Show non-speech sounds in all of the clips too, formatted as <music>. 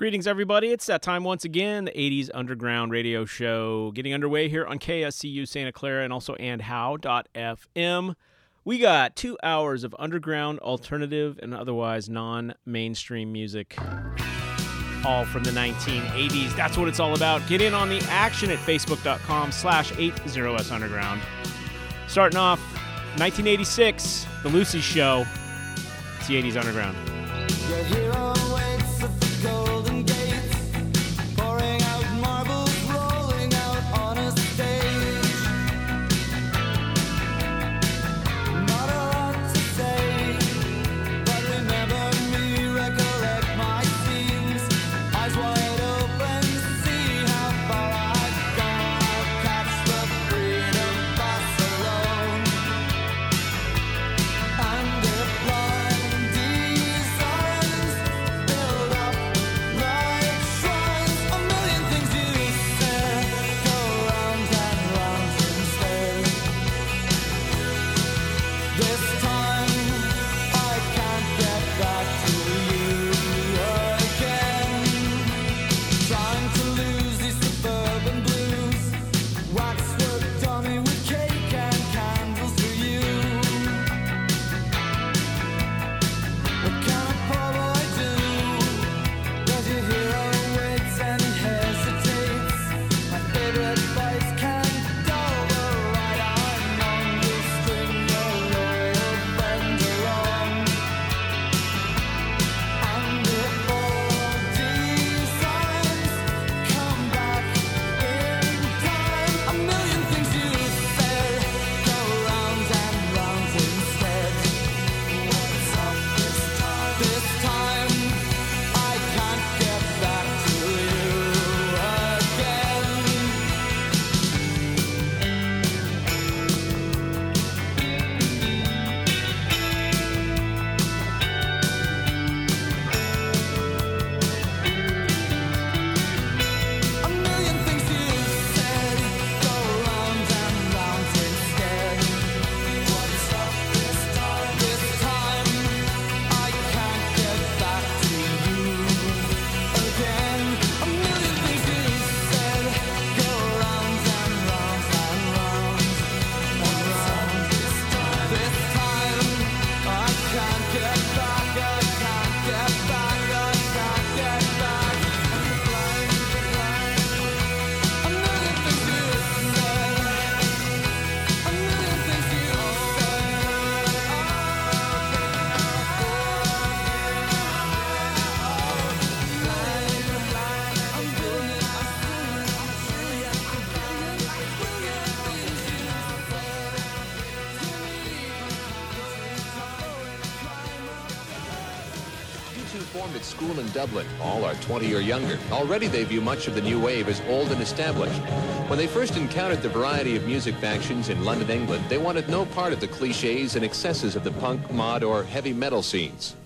Greetings, everybody. It's that time once again, the 80s Underground Radio Show getting underway here on KSCU Santa Clara and also andhow.fm. We got two hours of underground, alternative, and otherwise non mainstream music, all from the 1980s. That's what it's all about. Get in on the action at facebook.com slash 80s Underground. Starting off, 1986, The Lucy Show. It's the 80s Underground. 20 or younger. Already they view much of the new wave as old and established. When they first encountered the variety of music factions in London, England, they wanted no part of the cliches and excesses of the punk, mod, or heavy metal scenes.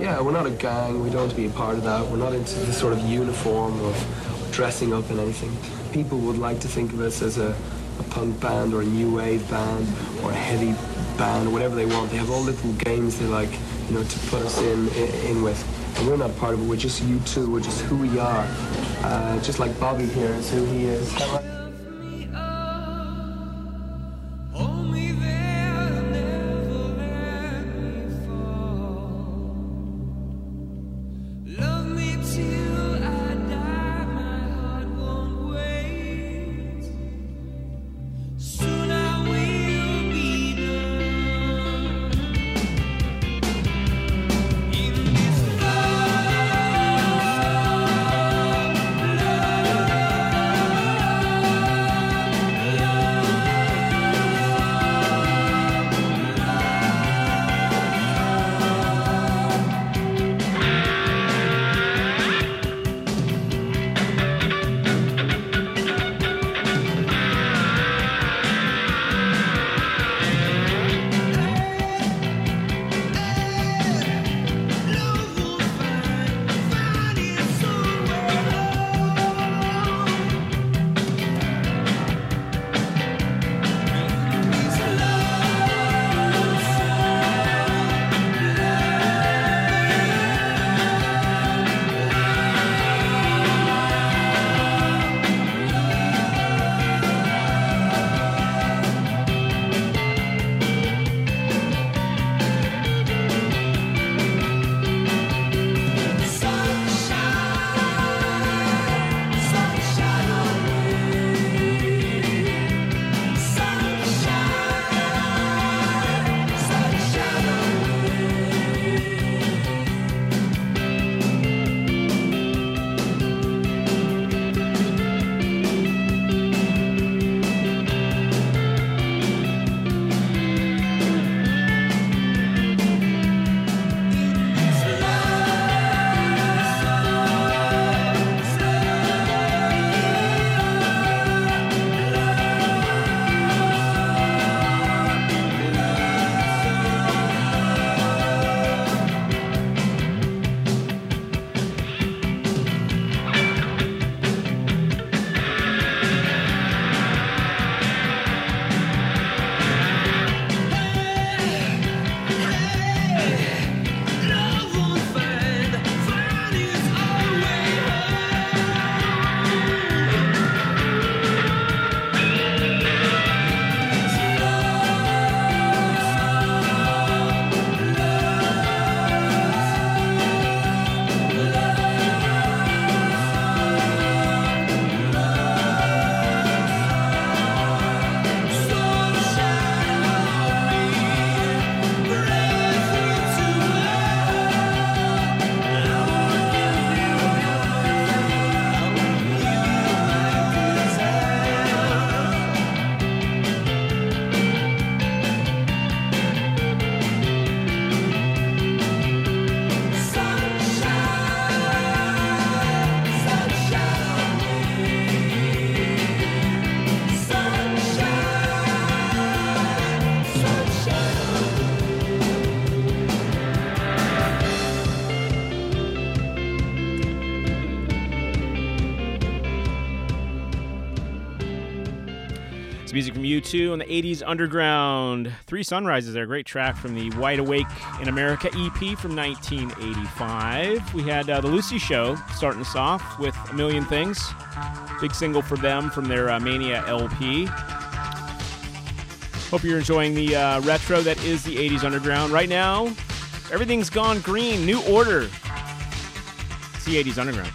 Yeah, we're not a gang. We don't want to be a part of that. We're not into the sort of uniform of dressing up and anything. People would like to think of us as a, a punk band or a new wave band or a heavy band or whatever they want. They have all little games they like, you know, to put us in, in, in with. And we're not part of it. We're just you two. We're just who we are. Uh, just like Bobby here is who he is. U2 and the 80s Underground. Three Sunrises there. Great track from the Wide Awake in America EP from 1985. We had uh, The Lucy Show starting us off with A Million Things. Big single for them from their uh, Mania LP. Hope you're enjoying the uh, retro that is the 80s Underground. Right now, everything's gone green. New order. It's the 80s Underground.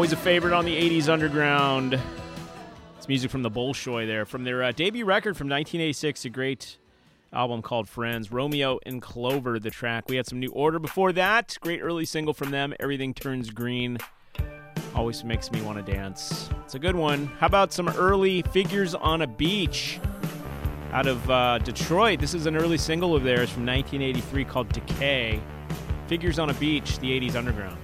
Always a favorite on the 80s Underground. It's music from the Bolshoi there. From their uh, debut record from 1986, a great album called Friends. Romeo in Clover, the track. We had some New Order before that. Great early single from them, Everything Turns Green. Always makes me want to dance. It's a good one. How about some early Figures on a Beach out of uh, Detroit? This is an early single of theirs from 1983 called Decay. Figures on a Beach, the 80s Underground.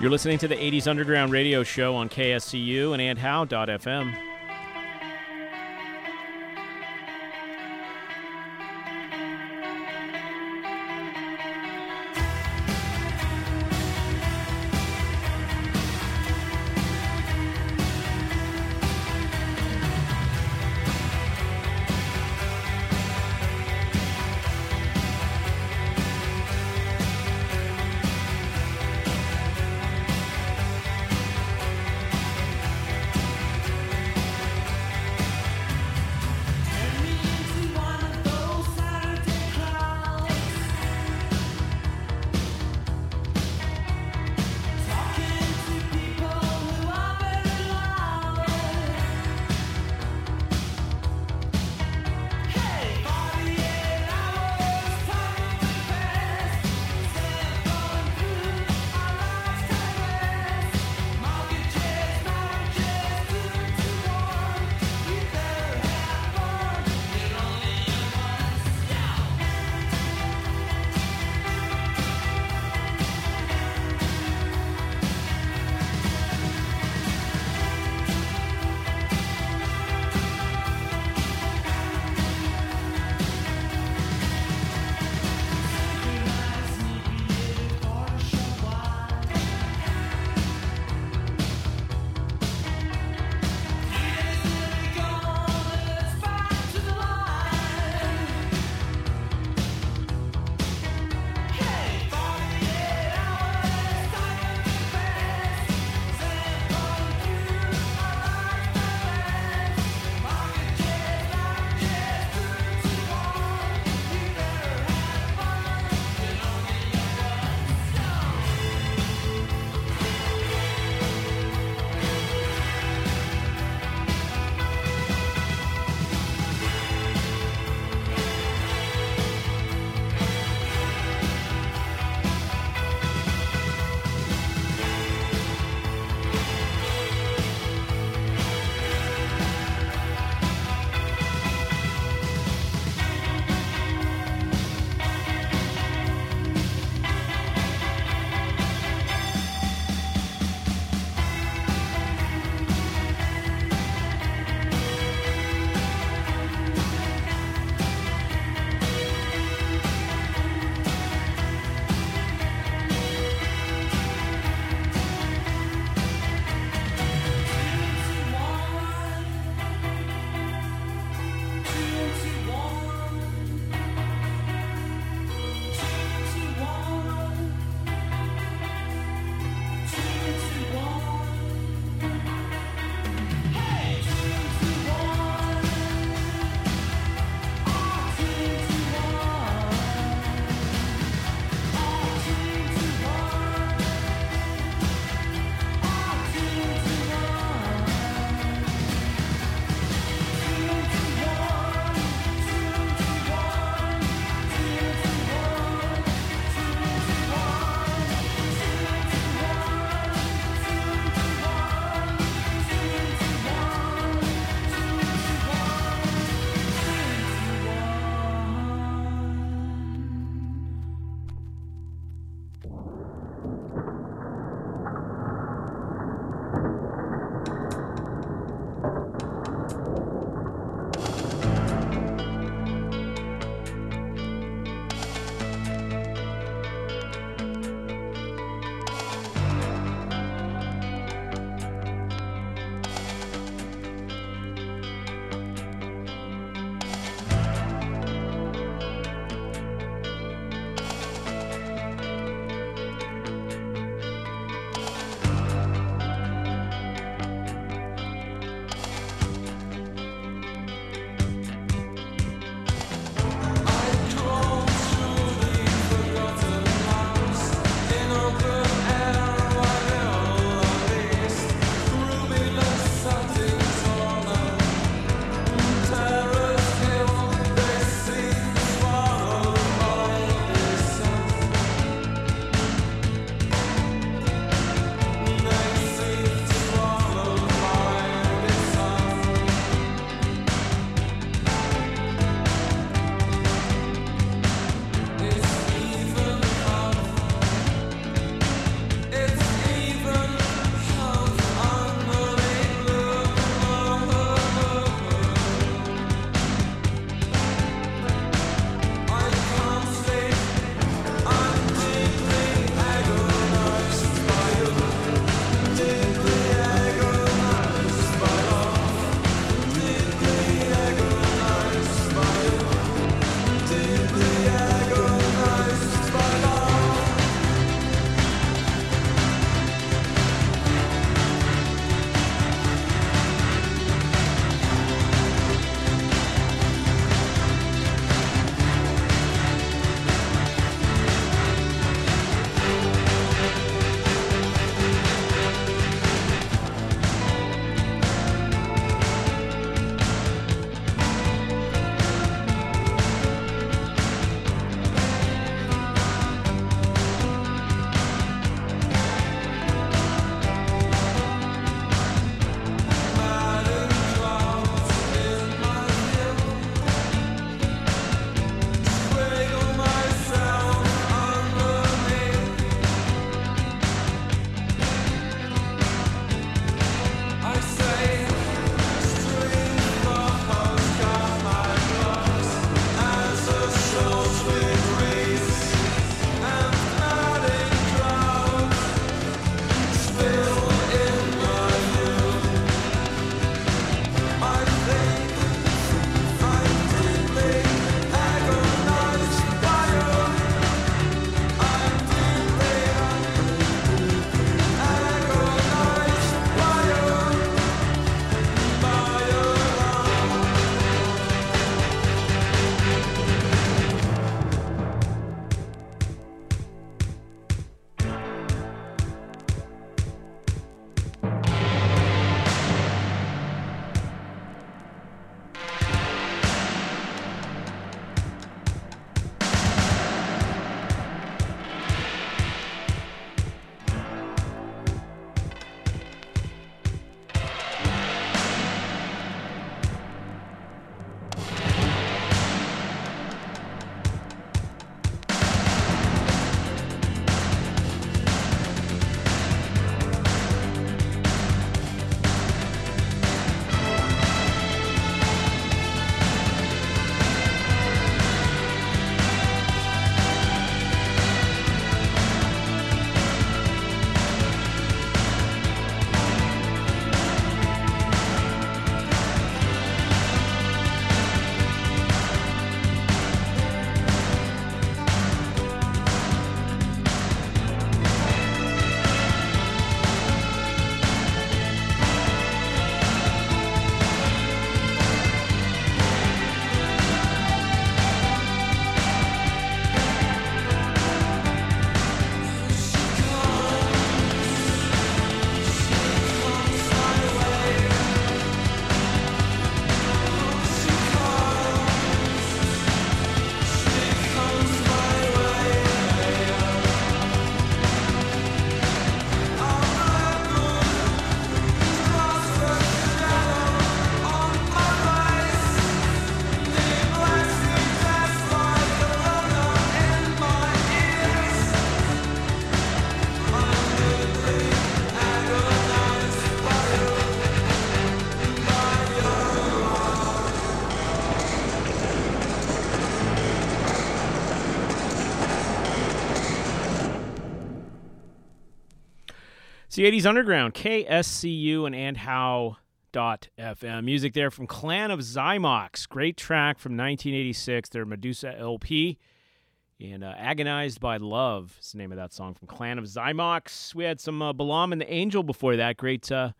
You're listening to the 80s Underground Radio Show on KSCU and andhow.fm. the 80s Underground, KSCU and and how dot FM. Music there from Clan of Xymox. Great track from 1986, their Medusa LP. And uh, Agonized by Love is the name of that song from Clan of Xymox. We had some uh, Balaam and the Angel before that. Great uh,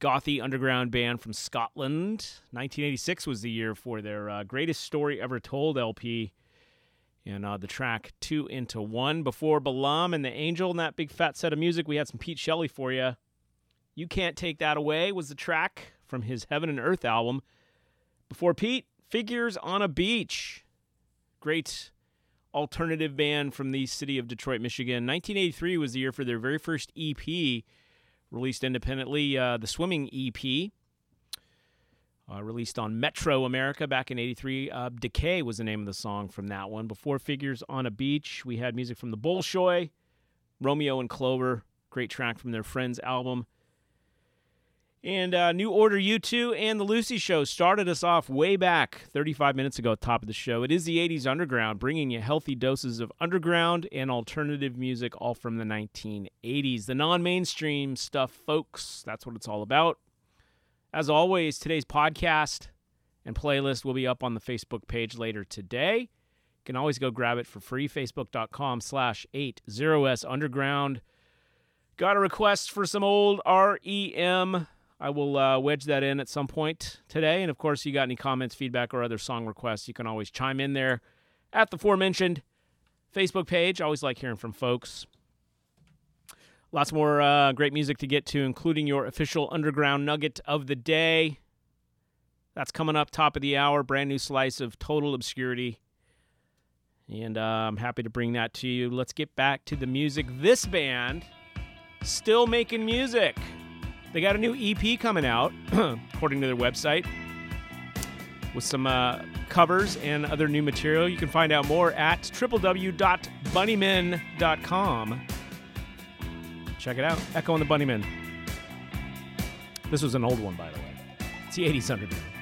gothy underground band from Scotland. 1986 was the year for their uh, Greatest Story Ever Told LP and uh, the track Two into One. Before Balaam and the Angel and that big fat set of music, we had some Pete Shelley for you. You Can't Take That Away was the track from his Heaven and Earth album. Before Pete, Figures on a Beach. Great alternative band from the city of Detroit, Michigan. 1983 was the year for their very first EP, released independently, uh, the Swimming EP. Uh, released on Metro America back in 83. Uh, Decay was the name of the song from that one. Before Figures on a Beach, we had music from the Bolshoi, Romeo in Clover, great track from their Friends album. And uh, New Order U2 and The Lucy Show started us off way back 35 minutes ago, at top of the show. It is the 80s Underground, bringing you healthy doses of underground and alternative music, all from the 1980s. The non mainstream stuff, folks. That's what it's all about. As always, today's podcast and playlist will be up on the Facebook page later today. You can always go grab it for free, facebook.com slash 80s underground. Got a request for some old REM. I will uh, wedge that in at some point today. And of course, you got any comments, feedback, or other song requests, you can always chime in there at the aforementioned Facebook page. always like hearing from folks. Lots more uh, great music to get to, including your official underground nugget of the day. That's coming up top of the hour. Brand new slice of total obscurity. And uh, I'm happy to bring that to you. Let's get back to the music. This band, still making music. They got a new EP coming out, <clears throat> according to their website, with some uh, covers and other new material. You can find out more at www.bunnymen.com. Check it out. Echo and the Bunnymen. This was an old one, by the way. It's the 80s Underground.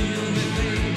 Conceal me, baby.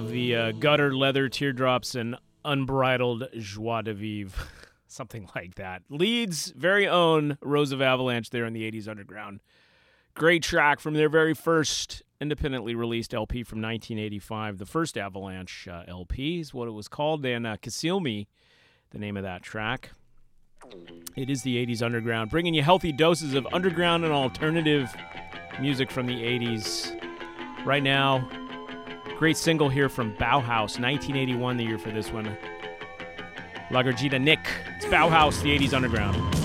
Of the uh, gutter, leather, teardrops, and unbridled joie de vivre. <laughs> Something like that. Leeds' very own Rose of Avalanche there in the 80s Underground. Great track from their very first independently released LP from 1985. The first Avalanche uh, LP is what it was called, and uh, the name of that track. It is the 80s Underground, bringing you healthy doses of underground and alternative music from the 80s. Right now, great single here from Bauhaus, 1981, the year for this one. La Nick. It's Bauhaus, the 80s Underground.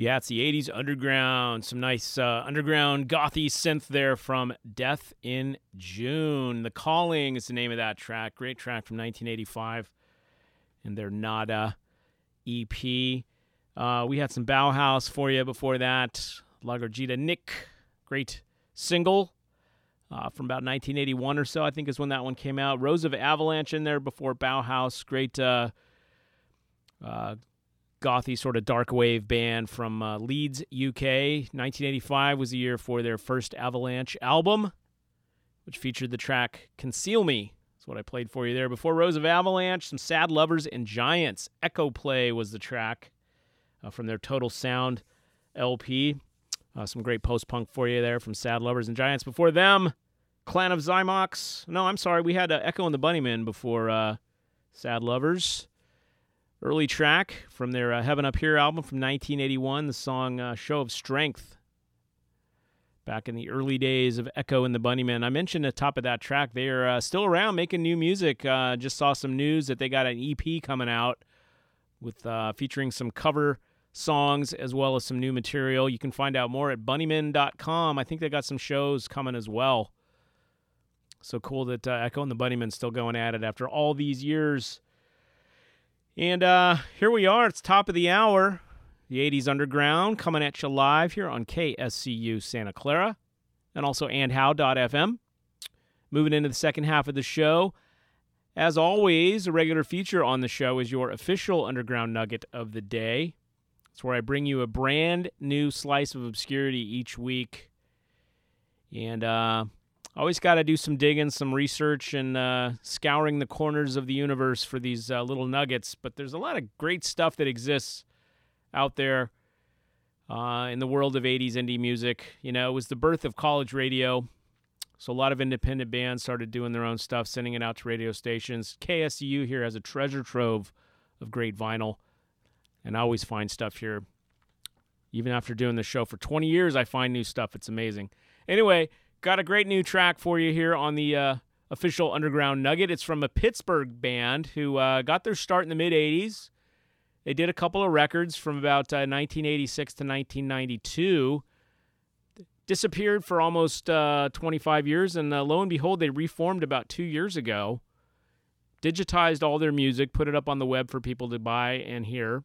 Yeah, it's the 80s underground. Some nice uh, underground gothy synth there from Death in June. The Calling is the name of that track. Great track from 1985 and their Nada EP. Uh, we had some Bauhaus for you before that. La Nick, great single uh, from about 1981 or so, I think is when that one came out. Rose of Avalanche in there before Bauhaus. Great uh, uh, gothy sort of dark wave band from uh, Leeds, UK. 1985 was the year for their first Avalanche album, which featured the track Conceal Me. That's what I played for you there. Before Rose of Avalanche, some Sad Lovers and Giants. Echoplay was the track uh, from their Total Sound LP. Uh, some great post punk for you there from Sad Lovers and Giants. Before them, Clan of Xymox. No, I'm sorry. We had uh, Echo and the Bunnymen before uh, Sad Lovers. Early track from their uh, Heaven Up Here album from 1981, the song uh, Show of Strength. Back in the early days of Echo and the Bunnymen. I mentioned at the top of that track, they are uh, still around making new music. Uh, just saw some news that they got an EP coming out with uh, featuring some cover songs as well as some new material. You can find out more at bunnymen.com. I think they got some shows coming as well. So cool that uh, Echo and the Bunnymen still going at it after all these years. And uh, here we are. It's top of the hour. The 80s Underground coming at you live here on KSCU Santa Clara and also andhow.fm. Moving into the second half of the show. As always, a regular feature on the show is your official Underground Nugget of the day. It's where I bring you a brand new slice of obscurity each week. And uh, always got to do some digging, some research, and uh, scouring the corners of the universe for these uh, little nuggets. But there's a lot of great stuff that exists out there uh, in the world of 80s indie music. You know, it was the birth of college radio. So a lot of independent bands started doing their own stuff, sending it out to radio stations. KSU here has a treasure trove of great vinyl, and I always find stuff here. Even after doing the show for 20 years, I find new stuff. It's amazing. Anyway, got a great new track for you here on the uh, official Underground Nugget. It's from a Pittsburgh band who uh, got their start in the mid 80s. They did a couple of records from about uh, 1986 to 1992. Disappeared for almost uh, 25 years, and uh, lo and behold, they reformed about two years ago. Digitized all their music, put it up on the web for people to buy and hear,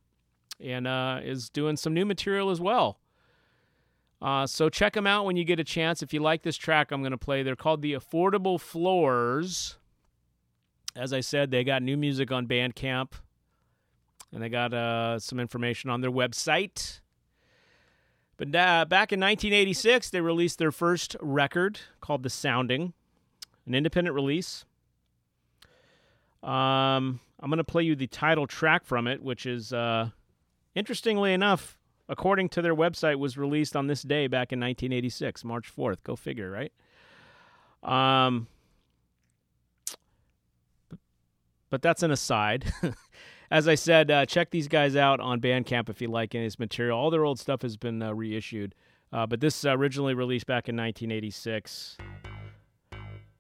and uh, is doing some new material as well. Uh, so check them out when you get a chance. If you like this track, I'm going to play. They're called the Affordable Floors. As I said, they got new music on Bandcamp and they got uh, some information on their website. But uh, back in 1986, they released their first record called The Sounding, an independent release. Um, I'm going to play you the title track from it, which is, uh, interestingly enough, according to their website, was released on this day back in 1986, March 4th. Go figure, right? Um, but that's an aside. <laughs> as I said, uh, check these guys out on Bandcamp if you like any of his material. All their old stuff has been uh, reissued, uh, but this originally released back in 1986.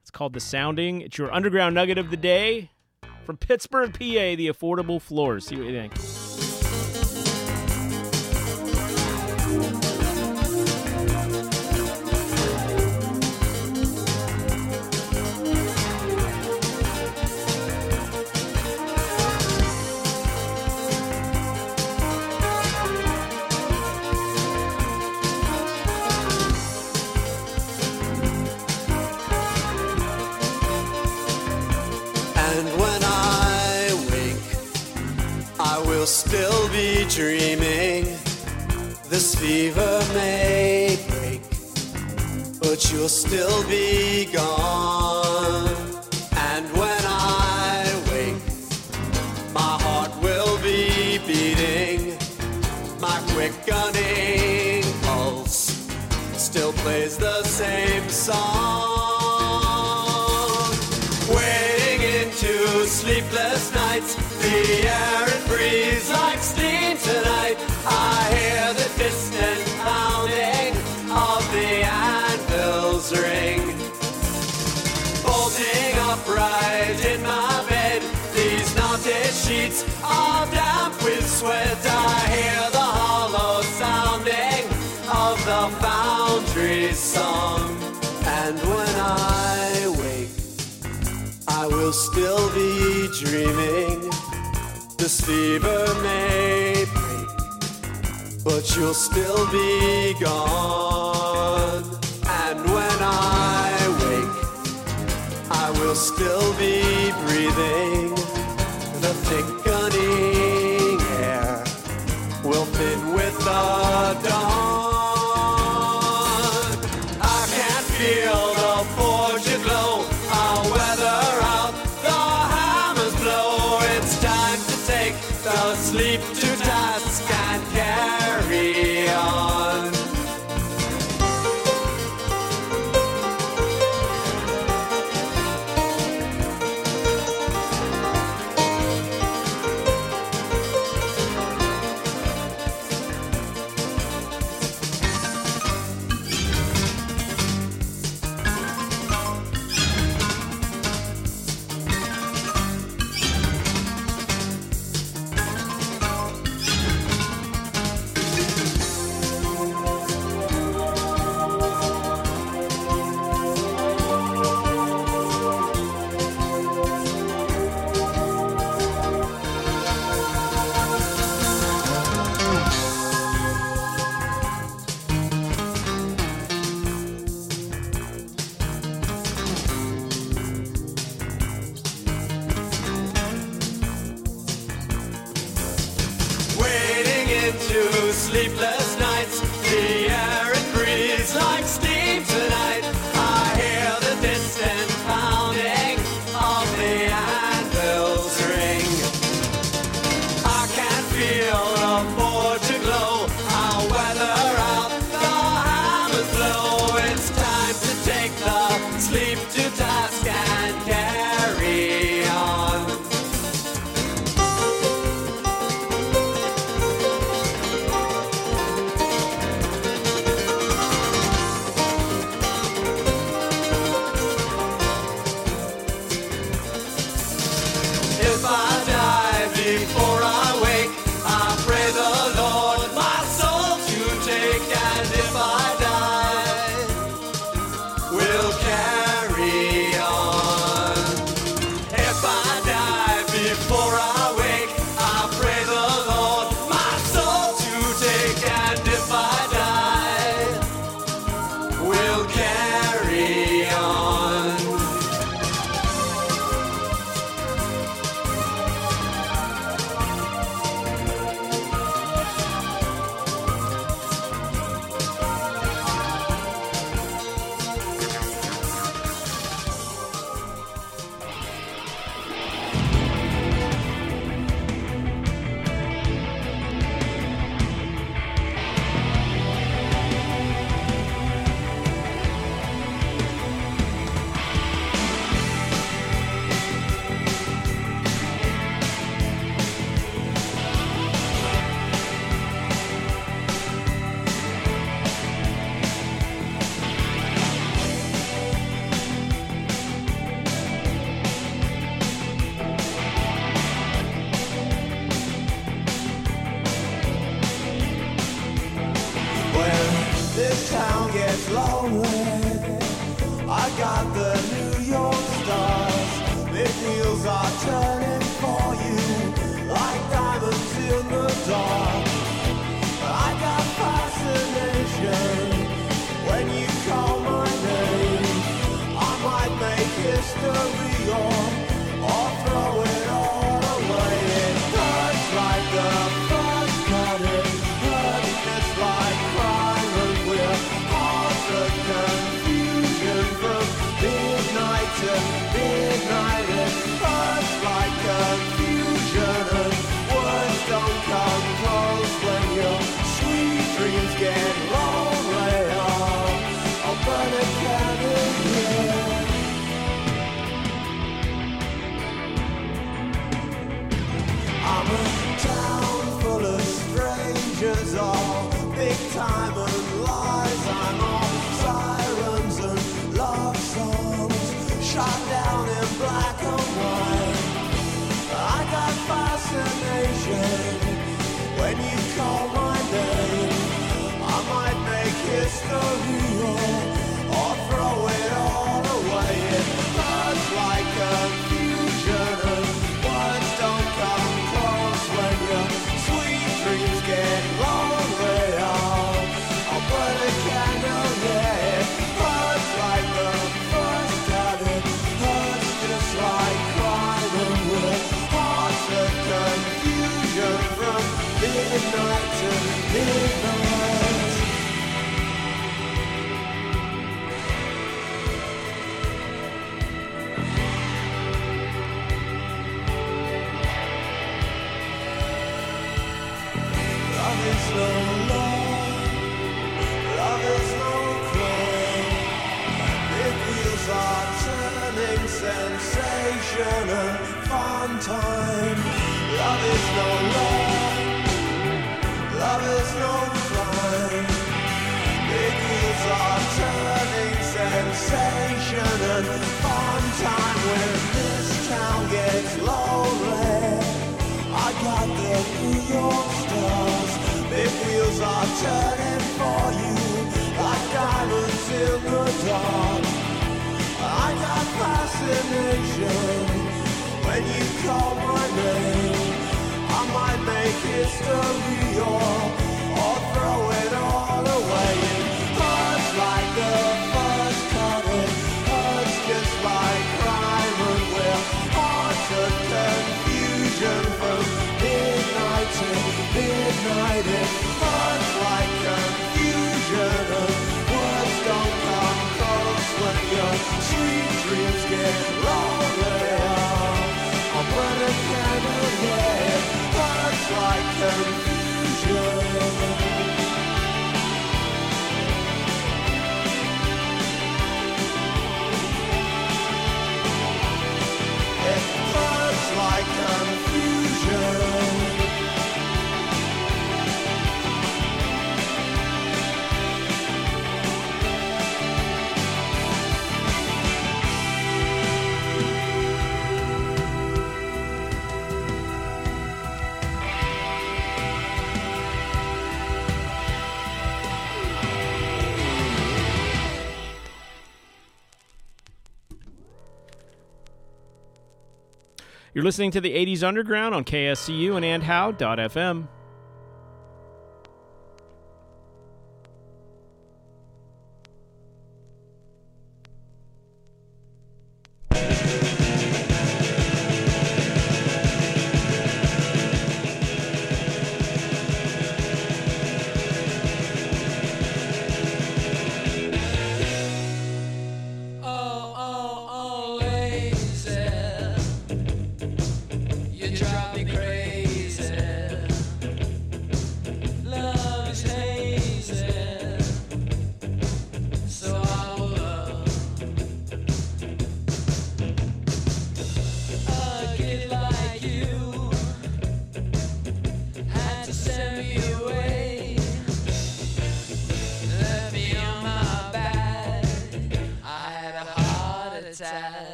It's called The Sounding. It's your underground nugget of the day from Pittsburgh, PA, the Affordable Floors. See what you think. Still be dreaming. This fever may break, but you'll still be gone. And when I wake, my heart will be beating. My quickening pulse still plays the same song. breathes like steam tonight. I hear the distant pounding of the anvil's ring. Bolting upright in my bed, these knotted sheets are damp with sweat. I hear the hollow sounding of the foundry's song. And when I wake, I will still be dreaming this fever may break, but you'll still be gone. And when I wake, I will still be breathing the thickening air. Will thin with the dawn. turning for you like diamonds in the dark. I got fascination when you call my name. I might make history or Long You're listening to the 80s Underground on KSCU and andhow.fm.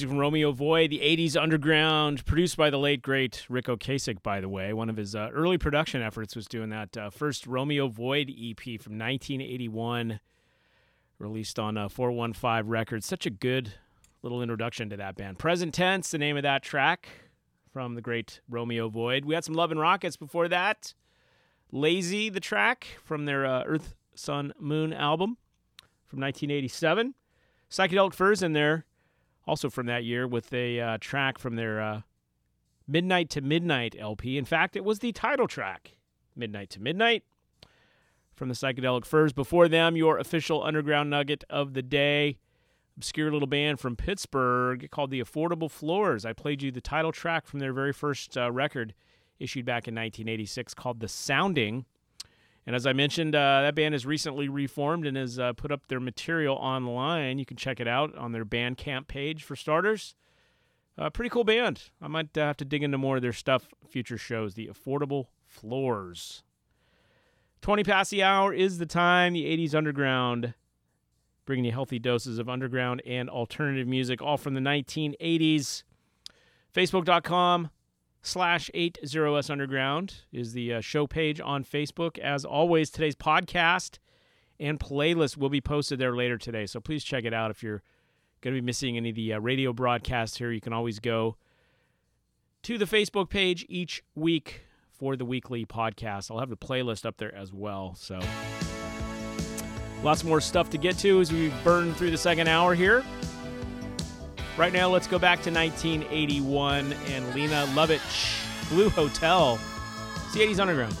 music from Romeo Void, the 80s Underground, produced by the late, great Ric Ocasek, by the way. One of his uh, early production efforts was doing that uh, first Romeo Void EP from 1981, released on uh, 415 Records. Such a good little introduction to that band. Present Tense, the name of that track from the great Romeo Void. We had some Love and Rockets before that. Lazy, the track from their uh, Earth, Sun, Moon album from 1987. Psychedelic Furs in there, also from that year, with a uh, track from their uh, Midnight to Midnight LP. In fact, it was the title track, Midnight to Midnight, from the Psychedelic Furs. Before them, your official underground nugget of the day, obscure little band from Pittsburgh called the Affordable Floors. I played you the title track from their very first uh, record, issued back in 1986, called The Sounding. And as I mentioned, uh, that band has recently reformed and has uh, put up their material online. You can check it out on their Bandcamp page for starters. Uh, pretty cool band. I might uh, have to dig into more of their stuff. Future shows. The Affordable Floors. 20 past the hour is the time. The 80s Underground. Bringing you healthy doses of underground and alternative music, all from the 1980s. Facebook.com slash 80s underground is the uh, show page on facebook. As always today's podcast and playlist will be posted there later today so please check it out if you're going to be missing any of the uh, radio broadcasts here. You can always go to the facebook page each week for the weekly podcast. I'll have the playlist up there as well so lots more stuff to get to as we burn through the second hour here Right now, let's go back to 1981 and Lene Lovich, Blue Hotel. It's the 80s Underground.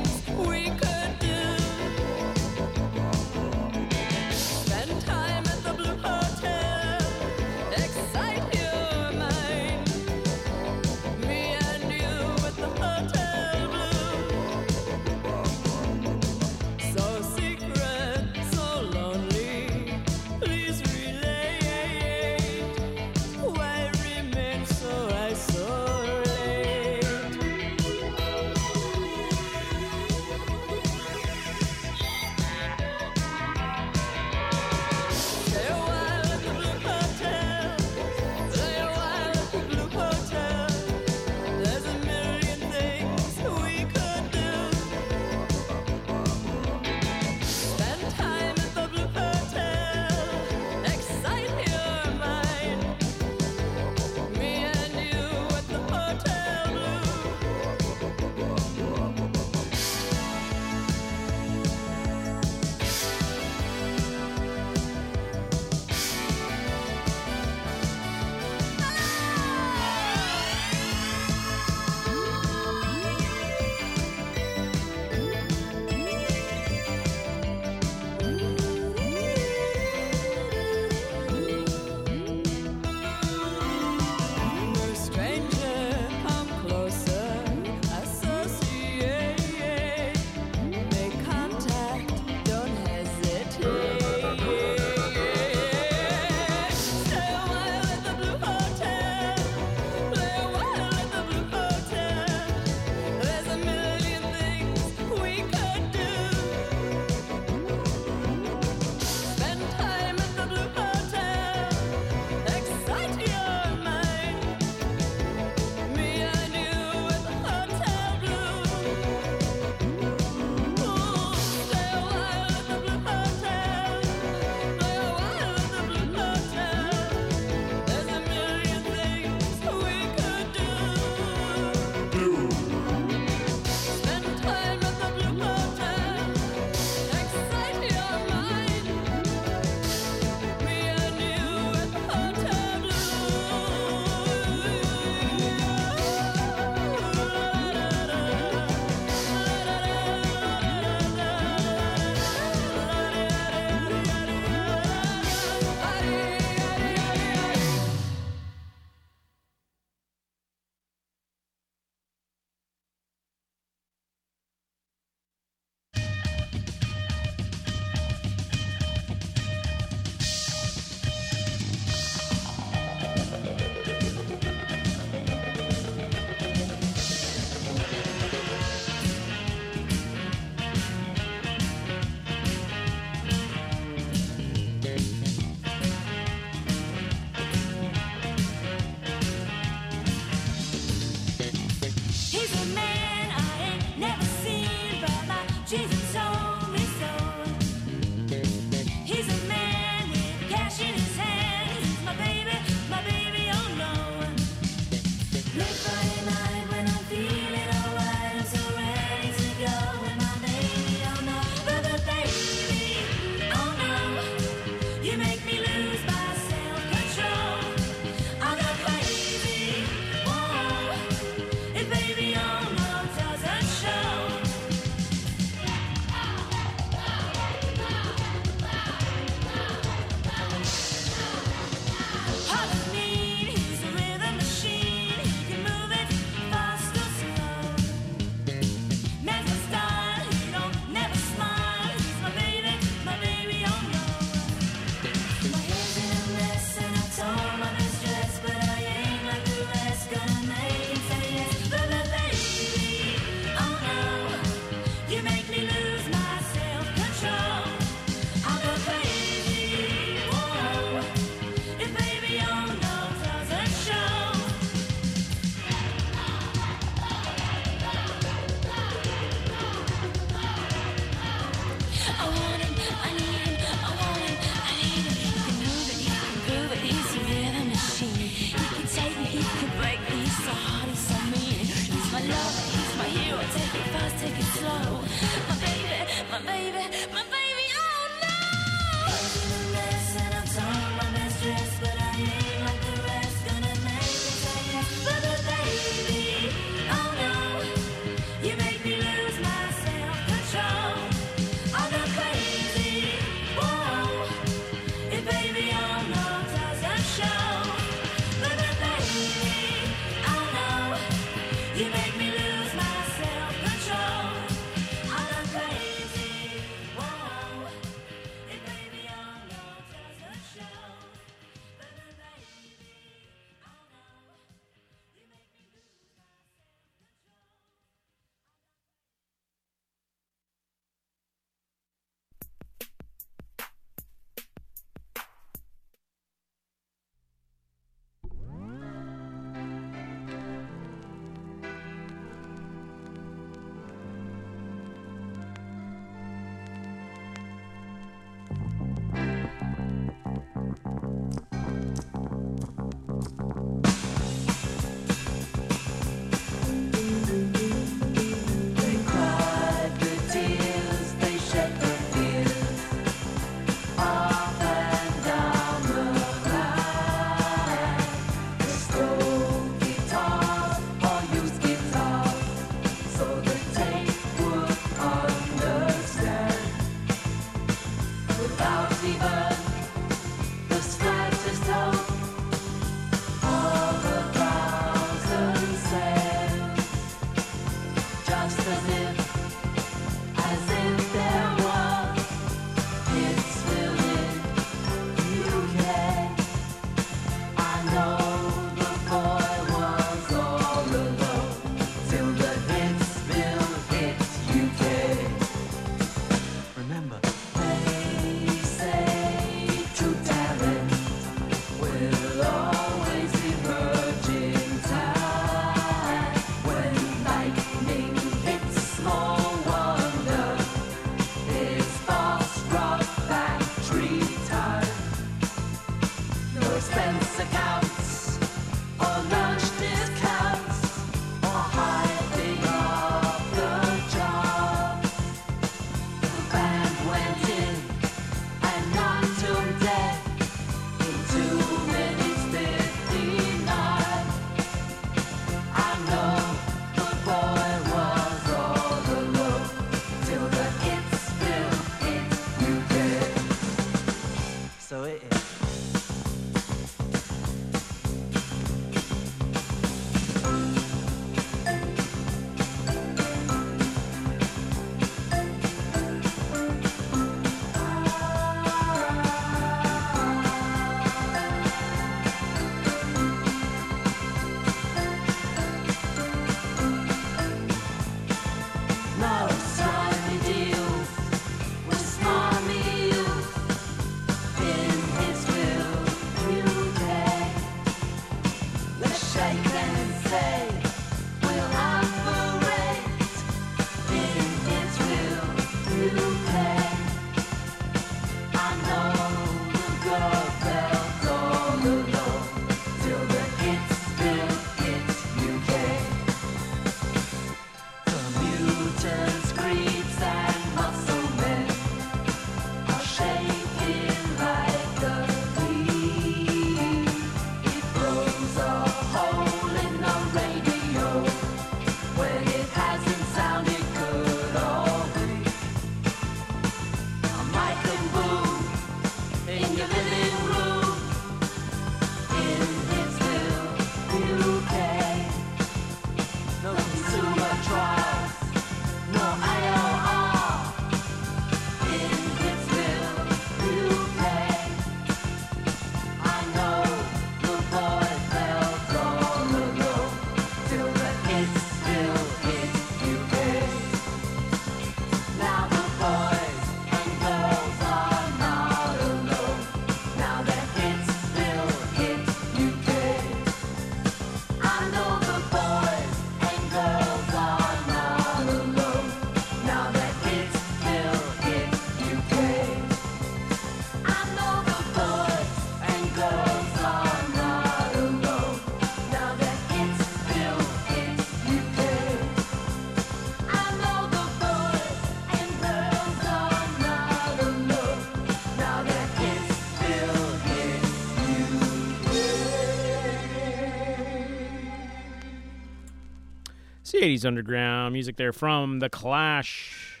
80s underground music there from The Clash.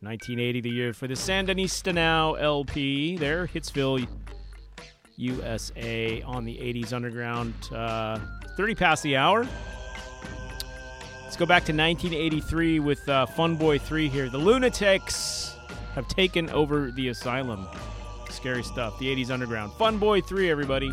1980, the year for the Sandinista Now LP. There, Hitsville, USA on the 80s underground. Uh, 30 past the hour. Let's go back to 1983 with uh, Fun Boy 3 here. The Lunatics have taken over the asylum. Scary stuff. The 80s underground. Fun Boy 3, everybody.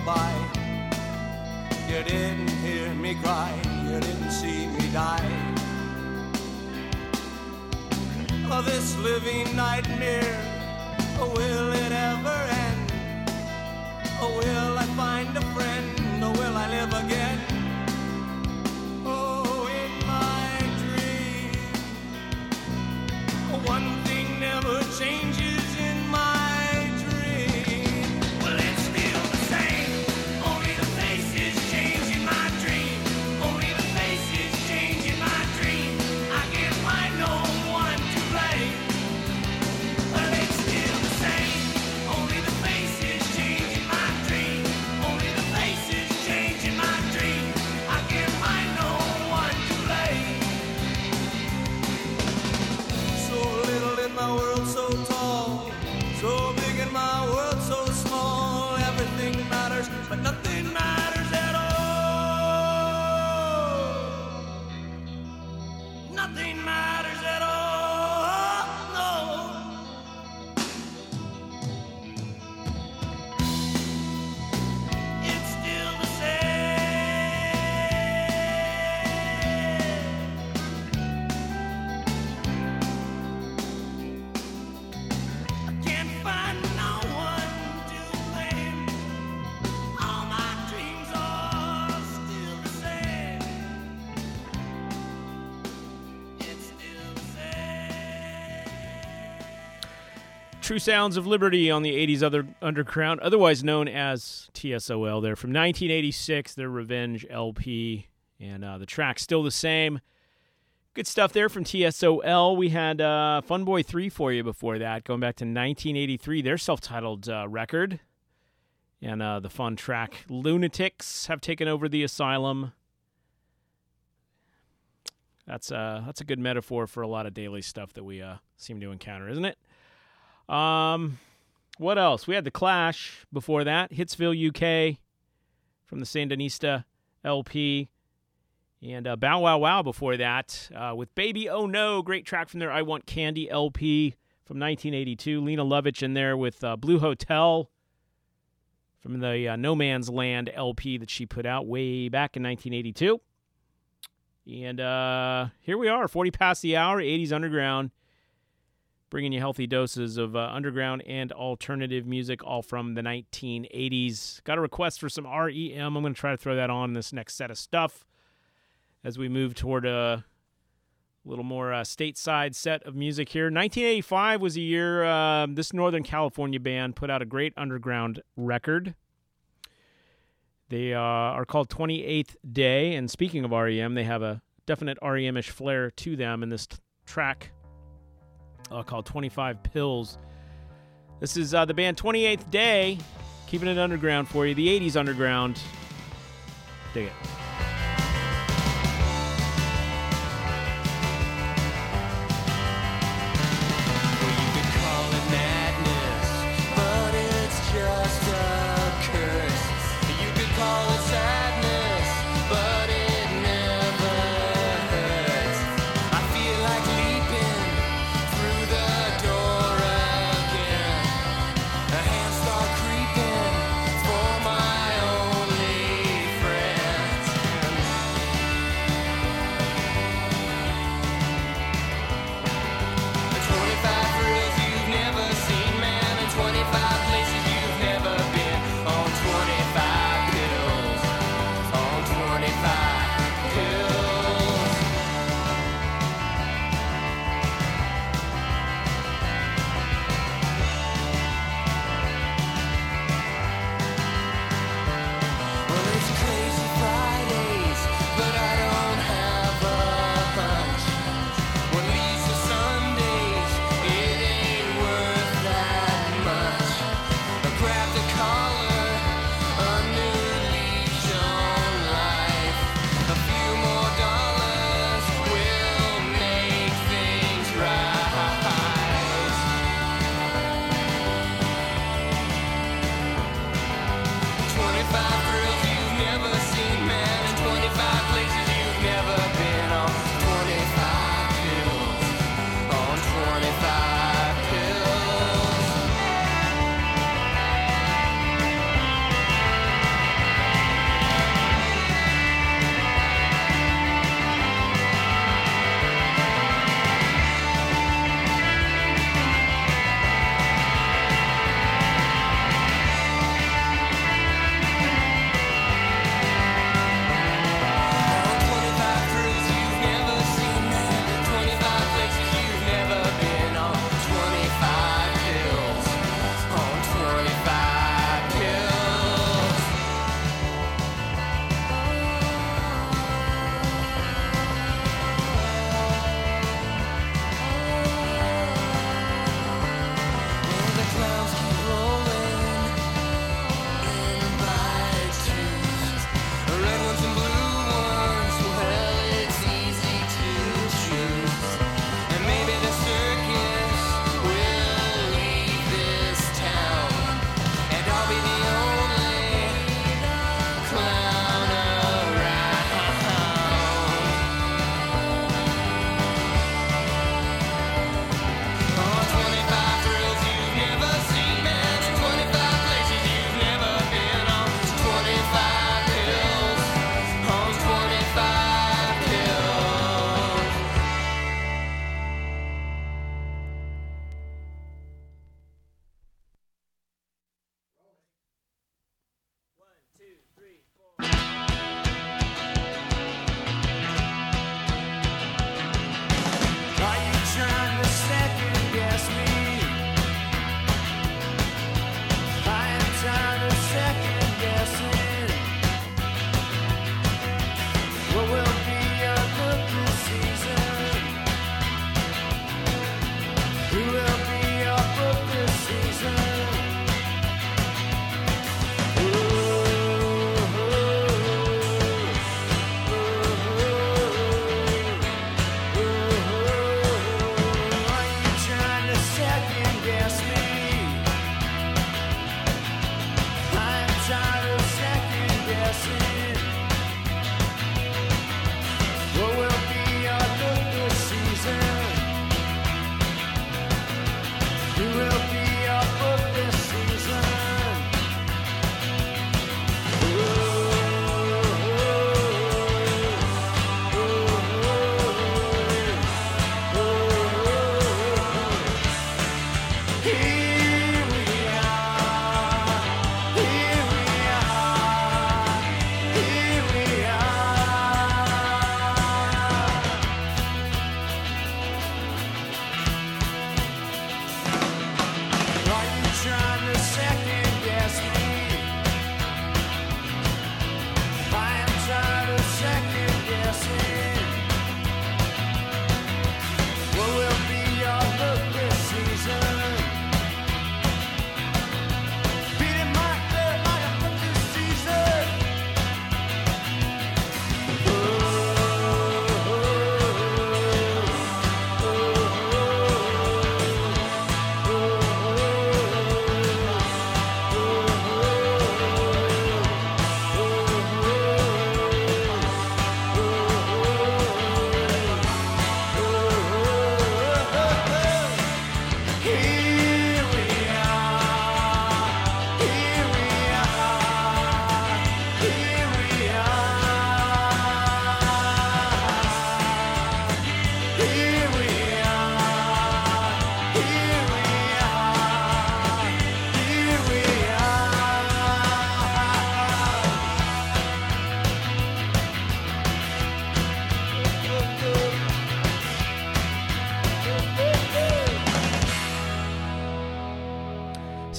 By. You didn't hear me cry, you didn't see me die. Oh, this living nightmare, oh, will it ever end? Oh, will I find a friend, or will I live again? Oh, in my dream, one thing never changes my world, True Sounds of Liberty on the 80s other Underground, otherwise known as TSOL. There from 1986, their Revenge LP, and uh, the track's still the same. Good stuff there from TSOL. We had uh, Fun Boy 3 for you before that, going back to 1983, their self titled uh, record. And uh, the fun track Lunatics have taken over the asylum. That's, uh, that's a good metaphor for a lot of daily stuff that we uh, seem to encounter, isn't it? Um, what else? We had the Clash before that, Hitsville, UK, from the Sandinista LP, and uh, Bow Wow Wow before that uh, with Baby Oh No, great track from their I Want Candy LP from 1982. Lene Lovich in there with uh, Blue Hotel from the uh, No Man's Land LP that she put out way back in 1982. And uh, here we are, 40 past the hour, 80s Underground bringing you healthy doses of uh, underground and alternative music, all from the 1980s. Got a request for some REM. I'm going to try to throw that on this next set of stuff as we move toward a little more uh, stateside set of music here. 1985 was a year uh, this Northern California band put out a great underground record. They uh, are called 28th Day, and speaking of REM, they have a definite REM-ish flair to them in this t- track uh, called 25 Pills. This is uh, the band 28th Day, keeping it underground for you. The 80s underground. Dig it.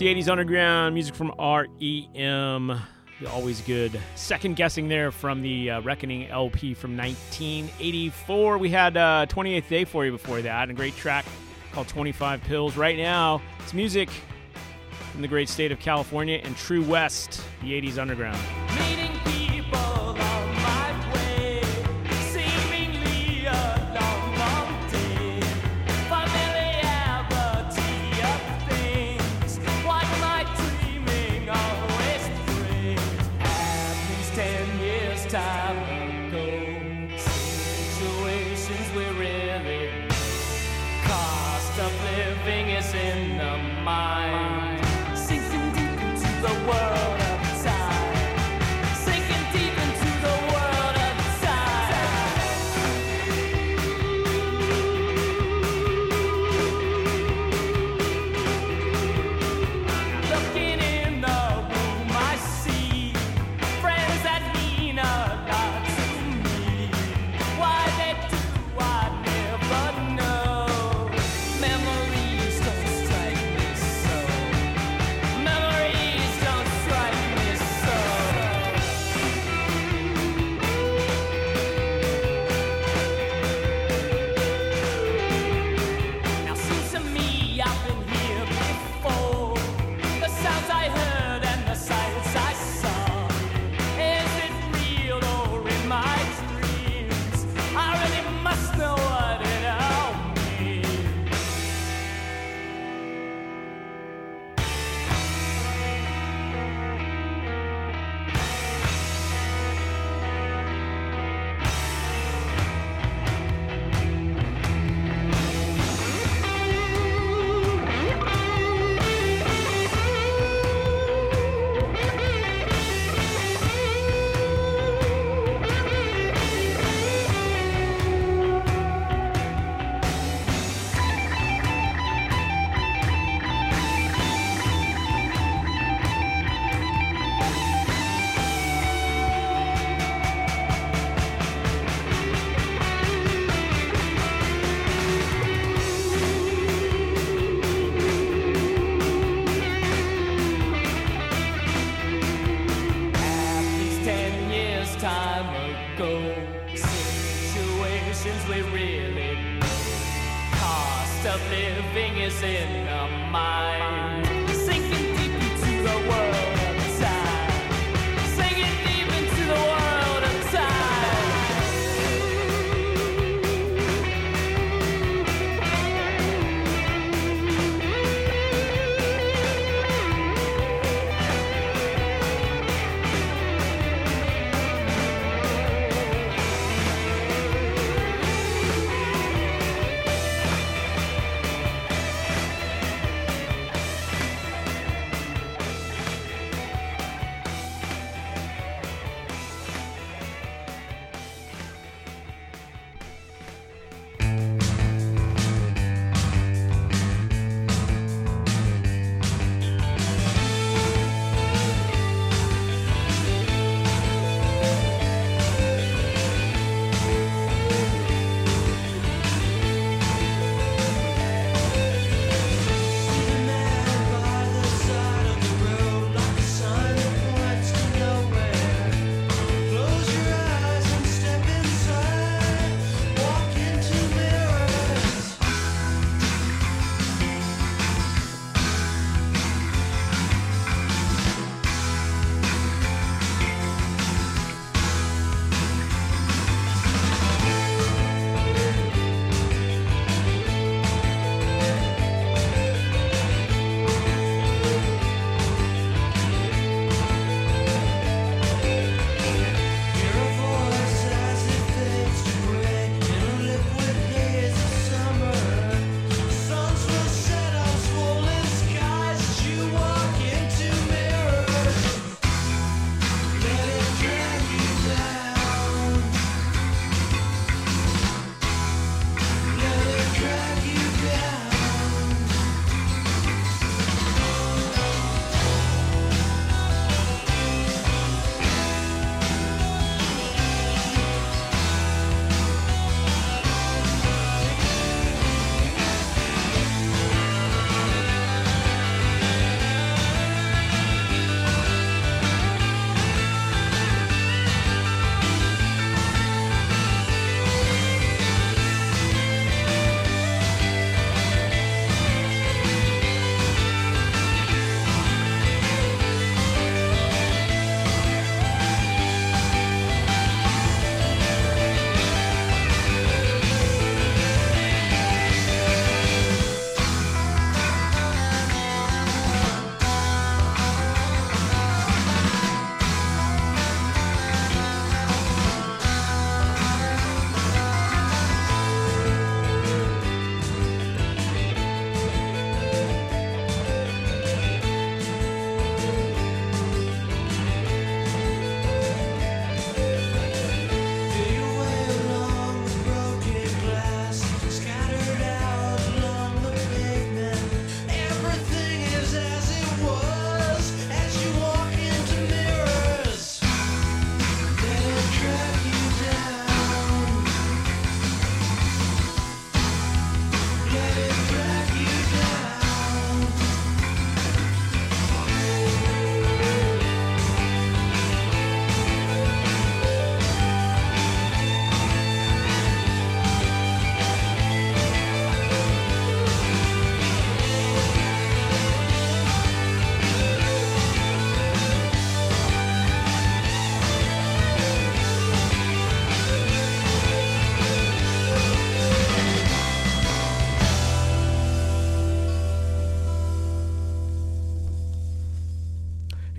the 80s underground music from REM. Always good. Second guessing there from the uh, Reckoning LP from 1984. We had uh, 28th Day for you before that, and a great track called 25 Pills. Right now, it's music from the great state of California and True West, the 80s underground.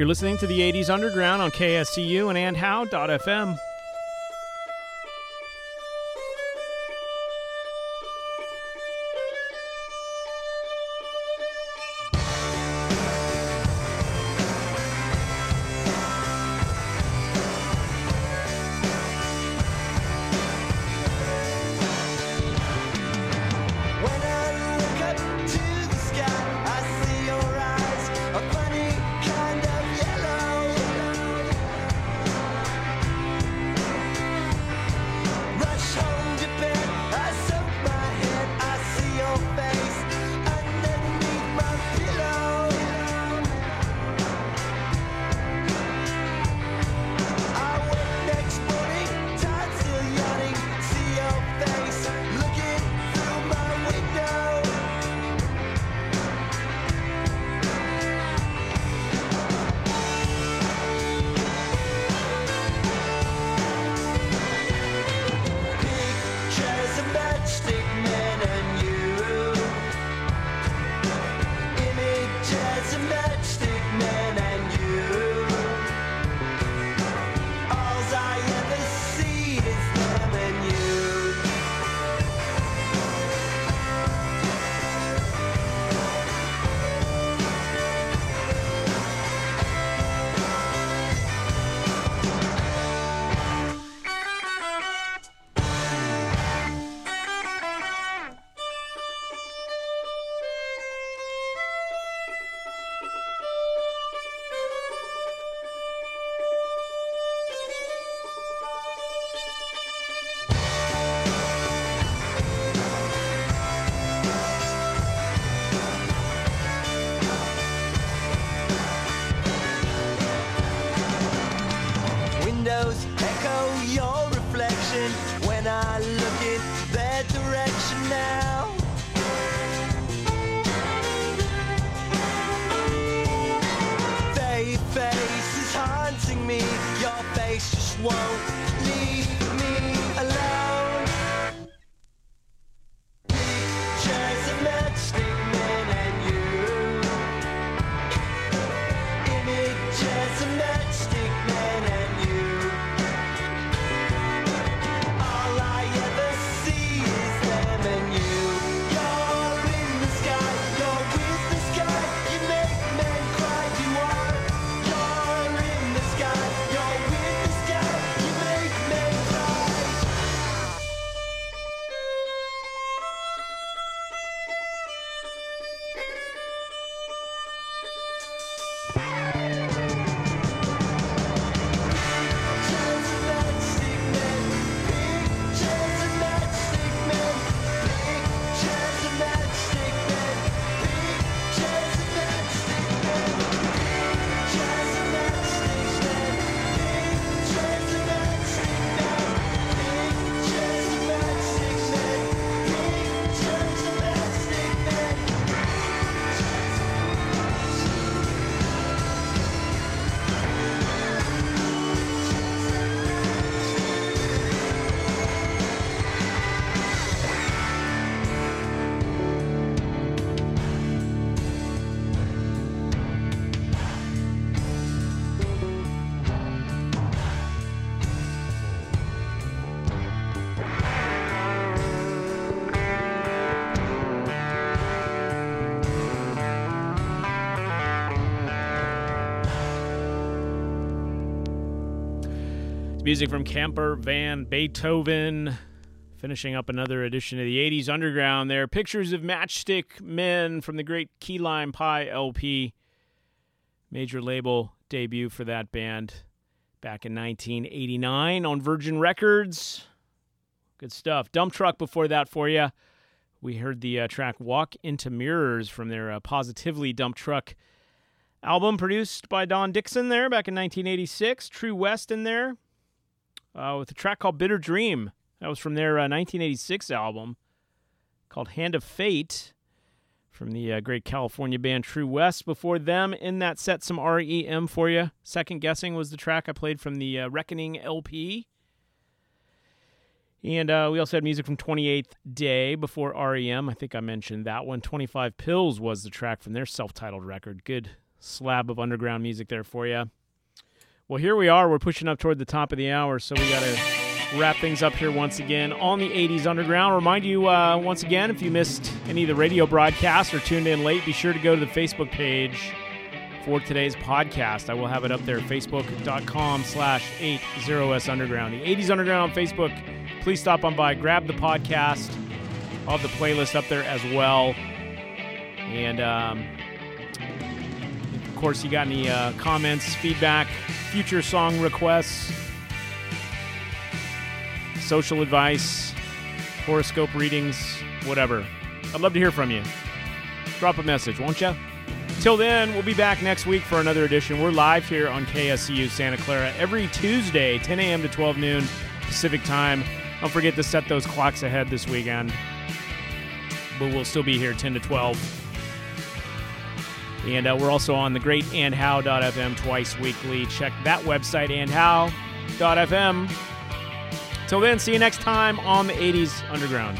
You're listening to the 80s Underground on KSCU and andhow.fm. Music from Camper Van Beethoven. Finishing up another edition of the 80s Underground there. Pictures of Matchstick Men from the great Key Lime Pie LP. Major label debut for that band back in 1989 on Virgin Records. Good stuff. Dumptruck before that for you. We heard the uh, track Walk into Mirrors from their uh, Positively Dumptruck album produced by Don Dixon there back in 1986. True West in there uh, with a track called Bitter Dream. That was from their uh, 1986 album called Hand of Fate from the uh, great California band True West. Before them, in that set, some REM for you. Second Guessing was the track I played from the uh, Reckoning LP. And uh, we also had music from 28th Day before REM. I think I mentioned that one. 25 Pills was the track from their self titled record. Good slab of underground music there for you. Well, here we are. We're pushing up toward the top of the hour, so we got to wrap things up here once again on the 80s Underground. Remind you uh, once again, if you missed any of the radio broadcasts or tuned in late, be sure to go to the Facebook page for today's podcast. I will have it up there, facebook.com slash 80s Underground. The 80s Underground on Facebook. Please stop on by, grab the podcast. I'll have the playlist up there as well. And, um, of course, you got any uh, comments, feedback, future song requests, social advice, horoscope readings, whatever. I'd love to hear from you. Drop a message, won't you? Till then, we'll be back next week for another edition. We're live here on KSCU Santa Clara every Tuesday, 10 a.m. to 12 noon Pacific time. Don't forget to set those clocks ahead this weekend. But we'll still be here 10 to 12. And uh, we're also on the great andhow.fm twice weekly. Check that website, andhow.fm. Till then, see you next time on the 80s Underground.